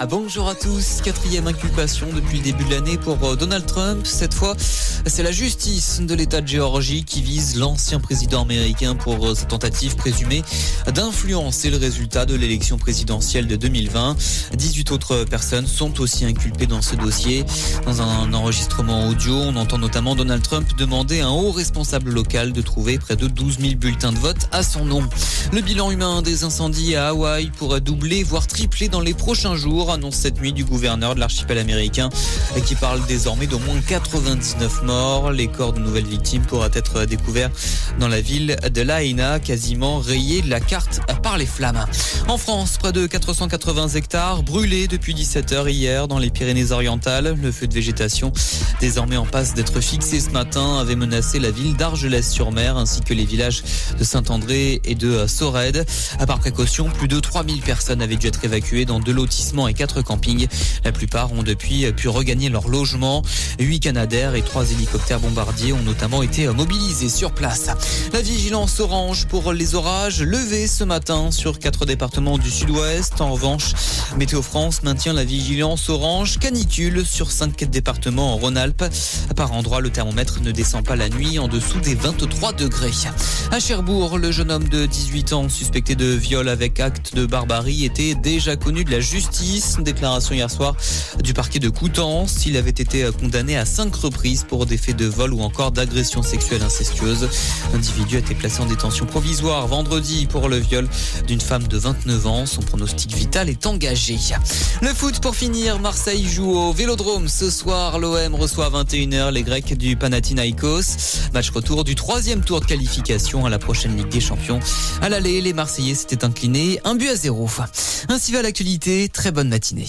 Ah, bonjour à tous. Quatrième inculpation depuis le début de l'année pour euh, Donald Trump. Cette fois, c'est la justice de l'État de Géorgie qui vise l'ancien président américain pour euh, sa tentative présumée d'influencer le résultat de l'élection présidentielle de 2020. 18 autres personnes sont aussi inculpées dans ce dossier. Dans un enregistrement audio, on entend notamment Donald Trump demander à un haut responsable local de trouver près de 12 000 bulletins de vote à son nom. Le bilan humain des incendies à Hawaï pourrait doubler, tripler dans les prochains jours annonce cette nuit du gouverneur de l'archipel américain qui parle désormais d'au moins 99 morts. Les corps de nouvelles victimes pourraient être découverts dans la ville de Lahaina, quasiment rayée de la carte par les flammes. En France, près de 480 hectares brûlés depuis 17 heures hier dans les Pyrénées-Orientales. Le feu de végétation, désormais en passe d'être fixé ce matin, avait menacé la ville d'Argelès-sur-Mer ainsi que les villages de Saint-André et de Sorède. À part précaution, plus de 3000 personnes avaient être évacuées dans deux lotissements et quatre campings. La plupart ont depuis pu regagner leur logement. Huit Canadaires et trois hélicoptères bombardiers ont notamment été mobilisés sur place. La vigilance orange pour les orages levée ce matin sur quatre départements du sud-ouest. En revanche, Météo France maintient la vigilance orange canicule sur cinq départements en Rhône-Alpes. Par endroit, le thermomètre ne descend pas la nuit en dessous des 23 degrés. À Cherbourg, le jeune homme de 18 ans suspecté de viol avec acte de barbarie était déjà connu de la justice. Déclaration hier soir du parquet de Coutances. Il avait été condamné à cinq reprises pour des faits de vol ou encore d'agression sexuelle incestueuse. L'individu a été placé en détention provisoire vendredi pour le viol d'une femme de 29 ans. Son pronostic vital est engagé. Le foot pour finir. Marseille joue au Vélodrome ce soir. L'OM reçoit à 21h les Grecs du Panathinaikos. Match retour du troisième tour de qualification à la prochaine Ligue des Champions. À l'aller, les Marseillais s'étaient inclinés un but à zéro. Ainsi va l'actualité. Très bonne matinée.